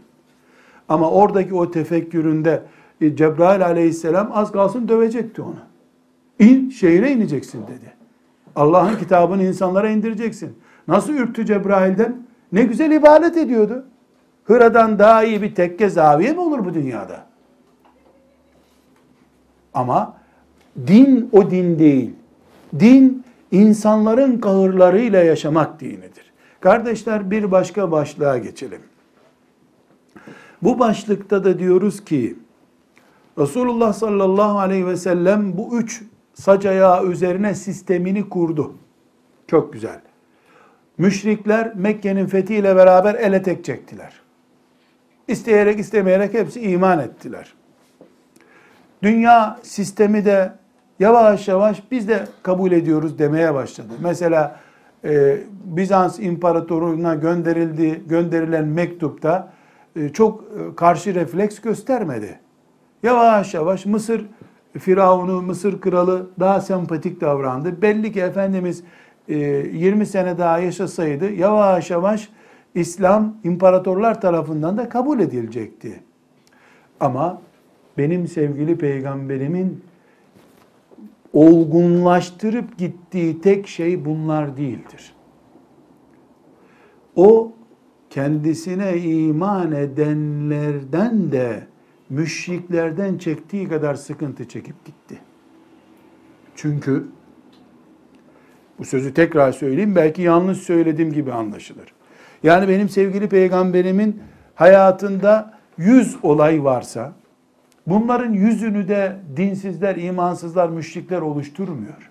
Ama oradaki o tefekküründe e, Cebrail aleyhisselam az kalsın dövecekti onu. İn şehire ineceksin dedi. Allah'ın kitabını insanlara indireceksin. Nasıl ürktü Cebrail'den? Ne güzel ibadet ediyordu. Hıra'dan daha iyi bir tekke zaviye mi olur bu dünyada? Ama din o din değil. Din insanların kahırlarıyla yaşamak dinidir. Kardeşler bir başka başlığa geçelim. Bu başlıkta da diyoruz ki Resulullah sallallahu aleyhi ve sellem bu üç sac ayağı üzerine sistemini kurdu. Çok güzel. Müşrikler Mekke'nin fethiyle beraber ele tek çektiler. İsteyerek istemeyerek hepsi iman ettiler. Dünya sistemi de yavaş yavaş biz de kabul ediyoruz demeye başladı. Mesela e, Bizans İmparatorluğu'na gönderildi, gönderilen mektupta çok e, karşı refleks göstermedi. Yavaş yavaş Mısır Firavun'u, Mısır kralı daha sempatik davrandı. Belli ki Efendimiz 20 e, sene daha yaşasaydı yavaş yavaş İslam imparatorlar tarafından da kabul edilecekti. Ama benim sevgili peygamberimin olgunlaştırıp gittiği tek şey bunlar değildir. O kendisine iman edenlerden de müşriklerden çektiği kadar sıkıntı çekip gitti. Çünkü bu sözü tekrar söyleyeyim belki yanlış söylediğim gibi anlaşılır. Yani benim sevgili peygamberimin hayatında yüz olay varsa bunların yüzünü de dinsizler, imansızlar, müşrikler oluşturmuyor.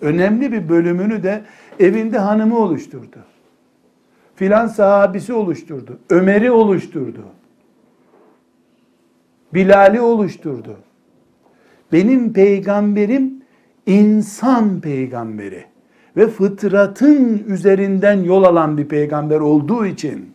Önemli bir bölümünü de evinde hanımı oluşturdu. Filan sahabisi oluşturdu. Ömer'i oluşturdu. Bilal'i oluşturdu. Benim peygamberim insan peygamberi ve fıtratın üzerinden yol alan bir peygamber olduğu için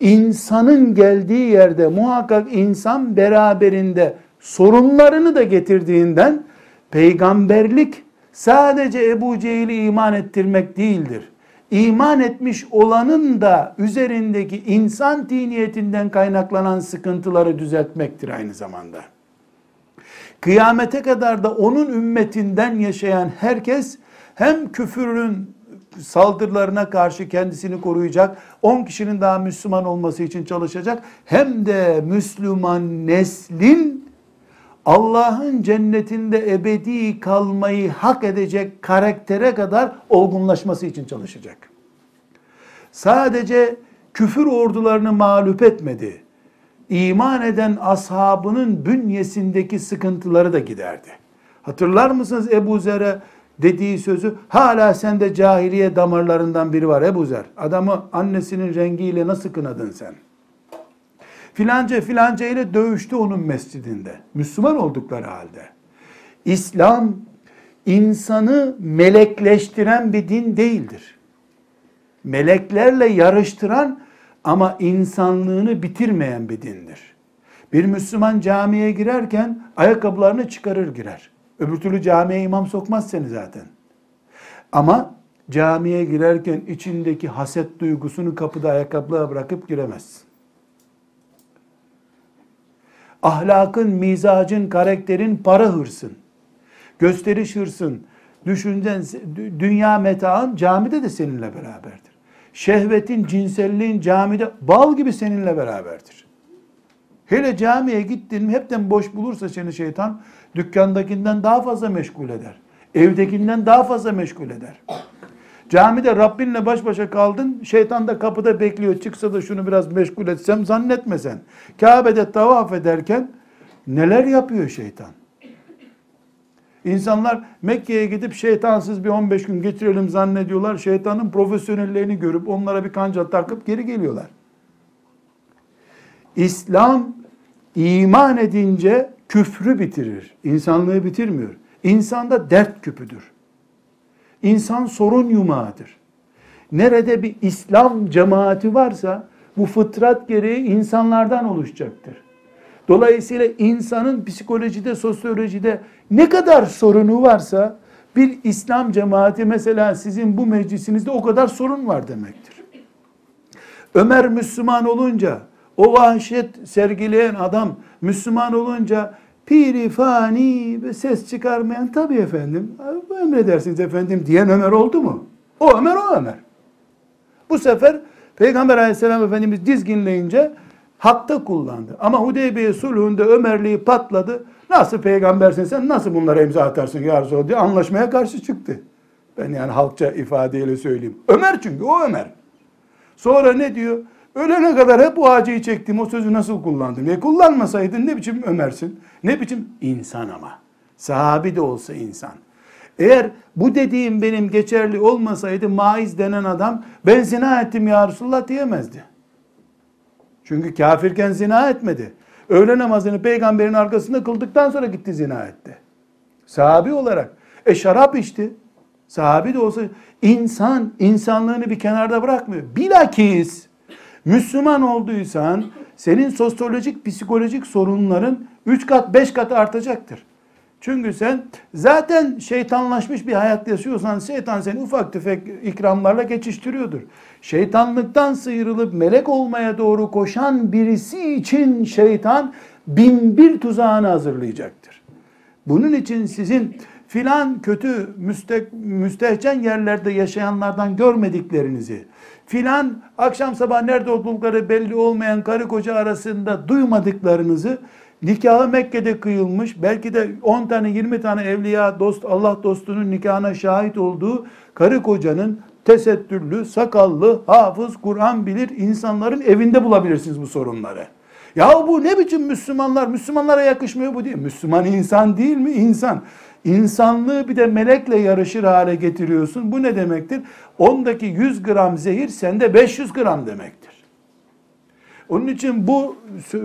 insanın geldiği yerde muhakkak insan beraberinde sorunlarını da getirdiğinden peygamberlik sadece Ebu Cehil'i iman ettirmek değildir. İman etmiş olanın da üzerindeki insan tiniyetinden kaynaklanan sıkıntıları düzeltmektir aynı zamanda. Kıyamete kadar da onun ümmetinden yaşayan herkes hem küfürün saldırılarına karşı kendisini koruyacak, 10 kişinin daha Müslüman olması için çalışacak, hem de Müslüman neslin Allah'ın cennetinde ebedi kalmayı hak edecek karaktere kadar olgunlaşması için çalışacak. Sadece küfür ordularını mağlup etmedi. İman eden ashabının bünyesindeki sıkıntıları da giderdi. Hatırlar mısınız Ebu Zer'e dediği sözü hala sende cahiliye damarlarından biri var Ebu Zer. Adamı annesinin rengiyle nasıl kınadın sen? Filanca filanca ile dövüştü onun mescidinde. Müslüman oldukları halde. İslam insanı melekleştiren bir din değildir. Meleklerle yarıştıran ama insanlığını bitirmeyen bir dindir. Bir Müslüman camiye girerken ayakkabılarını çıkarır girer. Öbür türlü camiye imam sokmaz seni zaten. Ama camiye girerken içindeki haset duygusunu kapıda ayakkabıya bırakıp giremezsin. Ahlakın, mizacın, karakterin, para hırsın, gösteriş hırsın, düşüncen, dünya metaın camide de seninle beraberdir. Şehvetin, cinselliğin camide bal gibi seninle beraberdir. Hele camiye gittin hepten boş bulursa seni şeytan dükkandakinden daha fazla meşgul eder. Evdekinden daha fazla meşgul eder. Camide Rabbinle baş başa kaldın, şeytan da kapıda bekliyor. Çıksa da şunu biraz meşgul etsem zannetme sen. Kabe'de tavaf ederken neler yapıyor şeytan? İnsanlar Mekke'ye gidip şeytansız bir 15 gün geçirelim zannediyorlar. Şeytanın profesyonellerini görüp onlara bir kanca takıp geri geliyorlar. İslam iman edince küfrü bitirir. İnsanlığı bitirmiyor. İnsanda dert küpüdür. İnsan sorun yumağıdır. Nerede bir İslam cemaati varsa bu fıtrat gereği insanlardan oluşacaktır. Dolayısıyla insanın psikolojide, sosyolojide ne kadar sorunu varsa bir İslam cemaati mesela sizin bu meclisinizde o kadar sorun var demektir. Ömer Müslüman olunca o vahşet sergileyen adam Müslüman olunca piri fani ses çıkarmayan tabii efendim emredersiniz efendim diyen Ömer oldu mu? O Ömer o Ömer. Bu sefer Peygamber aleyhisselam efendimiz dizginleyince hakta kullandı. Ama Hudeybiye sulhünde Ömerliği patladı. Nasıl peygambersin sen nasıl bunlara imza atarsın ya Resulallah diye anlaşmaya karşı çıktı. Ben yani halkça ifadeyle söyleyeyim. Ömer çünkü o Ömer. Sonra ne diyor? Ölene kadar hep bu acıyı çektim. O sözü nasıl kullandım? E kullanmasaydın ne biçim Ömersin? Ne biçim insan ama. Sahabi de olsa insan. Eğer bu dediğim benim geçerli olmasaydı maiz denen adam ben zina ettim ya Resulullah diyemezdi. Çünkü kafirken zina etmedi. Öğle namazını peygamberin arkasında kıldıktan sonra gitti zina etti. Sahabi olarak. E şarap içti. Sahabi de olsa insan insanlığını bir kenarda bırakmıyor. Bilakis Müslüman olduysan senin sosyolojik, psikolojik sorunların 3 kat, 5 kat artacaktır. Çünkü sen zaten şeytanlaşmış bir hayat yaşıyorsan şeytan seni ufak tefek ikramlarla geçiştiriyordur. Şeytanlıktan sıyrılıp melek olmaya doğru koşan birisi için şeytan bin bir tuzağını hazırlayacaktır. Bunun için sizin filan kötü müste, müstehcen yerlerde yaşayanlardan görmediklerinizi, filan akşam sabah nerede oldukları belli olmayan karı koca arasında duymadıklarınızı nikahı Mekke'de kıyılmış belki de 10 tane 20 tane evliya dost Allah dostunun nikahına şahit olduğu karı kocanın tesettürlü, sakallı, hafız, Kur'an bilir insanların evinde bulabilirsiniz bu sorunları. Ya bu ne biçim Müslümanlar? Müslümanlara yakışmıyor bu değil. Müslüman insan değil mi? İnsan. İnsanlığı bir de melekle yarışır hale getiriyorsun. Bu ne demektir? Ondaki 100 gram zehir sende 500 gram demektir. Onun için bu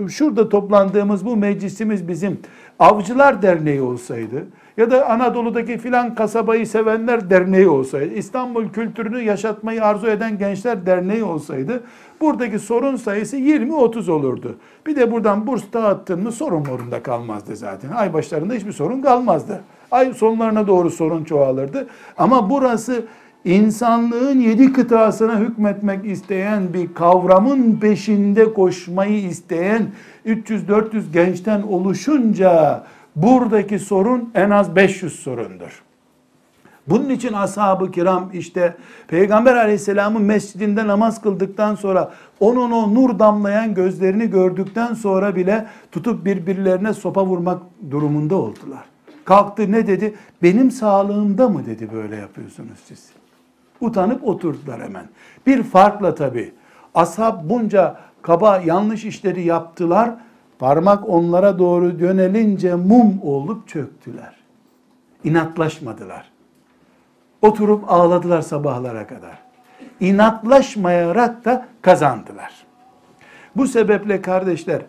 şurada toplandığımız bu meclisimiz bizim Avcılar Derneği olsaydı ya da Anadolu'daki filan kasabayı sevenler derneği olsaydı, İstanbul kültürünü yaşatmayı arzu eden gençler derneği olsaydı buradaki sorun sayısı 20-30 olurdu. Bir de buradan burs dağıttın mı sorun morunda kalmazdı zaten. Ay başlarında hiçbir sorun kalmazdı. Ay sonlarına doğru sorun çoğalırdı. Ama burası insanlığın yedi kıtasına hükmetmek isteyen bir kavramın peşinde koşmayı isteyen 300-400 gençten oluşunca buradaki sorun en az 500 sorundur. Bunun için ashab-ı kiram işte Peygamber aleyhisselamın mescidinde namaz kıldıktan sonra onun o nur damlayan gözlerini gördükten sonra bile tutup birbirlerine sopa vurmak durumunda oldular. Kalktı ne dedi? Benim sağlığımda mı dedi böyle yapıyorsunuz siz. Utanıp oturdular hemen. Bir farkla tabi. Ashab bunca kaba yanlış işleri yaptılar. Parmak onlara doğru dönelince mum olup çöktüler. İnatlaşmadılar. Oturup ağladılar sabahlara kadar. İnatlaşmayarak da kazandılar. Bu sebeple kardeşler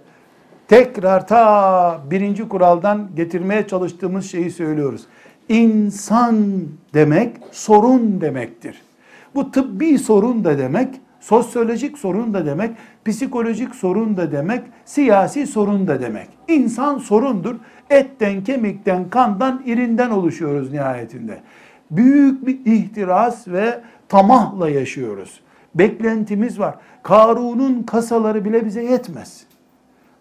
tekrar ta birinci kuraldan getirmeye çalıştığımız şeyi söylüyoruz. İnsan demek sorun demektir. Bu tıbbi sorun da demek, sosyolojik sorun da demek, psikolojik sorun da demek, siyasi sorun da demek. İnsan sorundur. Etten, kemikten, kandan, irinden oluşuyoruz nihayetinde. Büyük bir ihtiras ve tamahla yaşıyoruz. Beklentimiz var. Karun'un kasaları bile bize yetmez.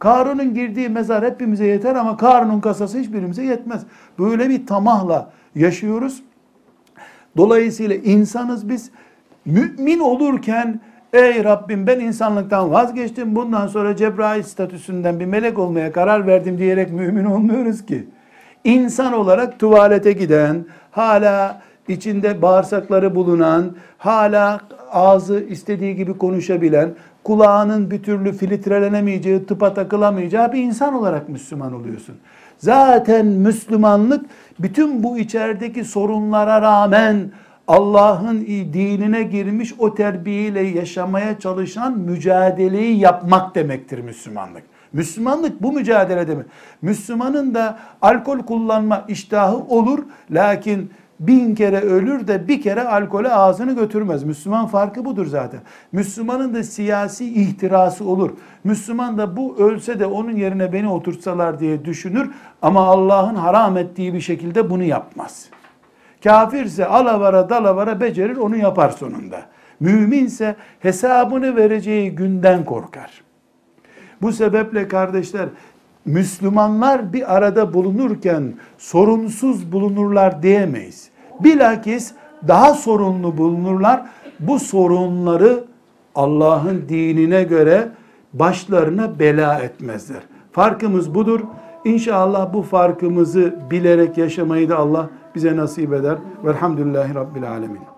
Karun'un girdiği mezar hepimize yeter ama Karun'un kasası hiçbirimize yetmez. Böyle bir tamahla yaşıyoruz. Dolayısıyla insanız biz mümin olurken ey Rabbim ben insanlıktan vazgeçtim bundan sonra Cebrail statüsünden bir melek olmaya karar verdim diyerek mümin olmuyoruz ki. İnsan olarak tuvalete giden, hala içinde bağırsakları bulunan, hala ağzı istediği gibi konuşabilen, kulağının bir türlü filtrelenemeyeceği, tıpa takılamayacağı bir insan olarak Müslüman oluyorsun. Zaten Müslümanlık bütün bu içerideki sorunlara rağmen Allah'ın dinine girmiş o terbiyeyle yaşamaya çalışan mücadeleyi yapmak demektir Müslümanlık. Müslümanlık bu mücadele demek. Müslümanın da alkol kullanma iştahı olur lakin bin kere ölür de bir kere alkole ağzını götürmez. Müslüman farkı budur zaten. Müslümanın da siyasi ihtirası olur. Müslüman da bu ölse de onun yerine beni oturtsalar diye düşünür ama Allah'ın haram ettiği bir şekilde bunu yapmaz. Kafirse alavara dalavara becerir onu yapar sonunda. Müminse hesabını vereceği günden korkar. Bu sebeple kardeşler Müslümanlar bir arada bulunurken sorunsuz bulunurlar diyemeyiz. Bilakis daha sorunlu bulunurlar. Bu sorunları Allah'ın dinine göre başlarına bela etmezler. Farkımız budur. İnşallah bu farkımızı bilerek yaşamayı da Allah bize nasip eder. Velhamdülillahi Rabbil Alemin.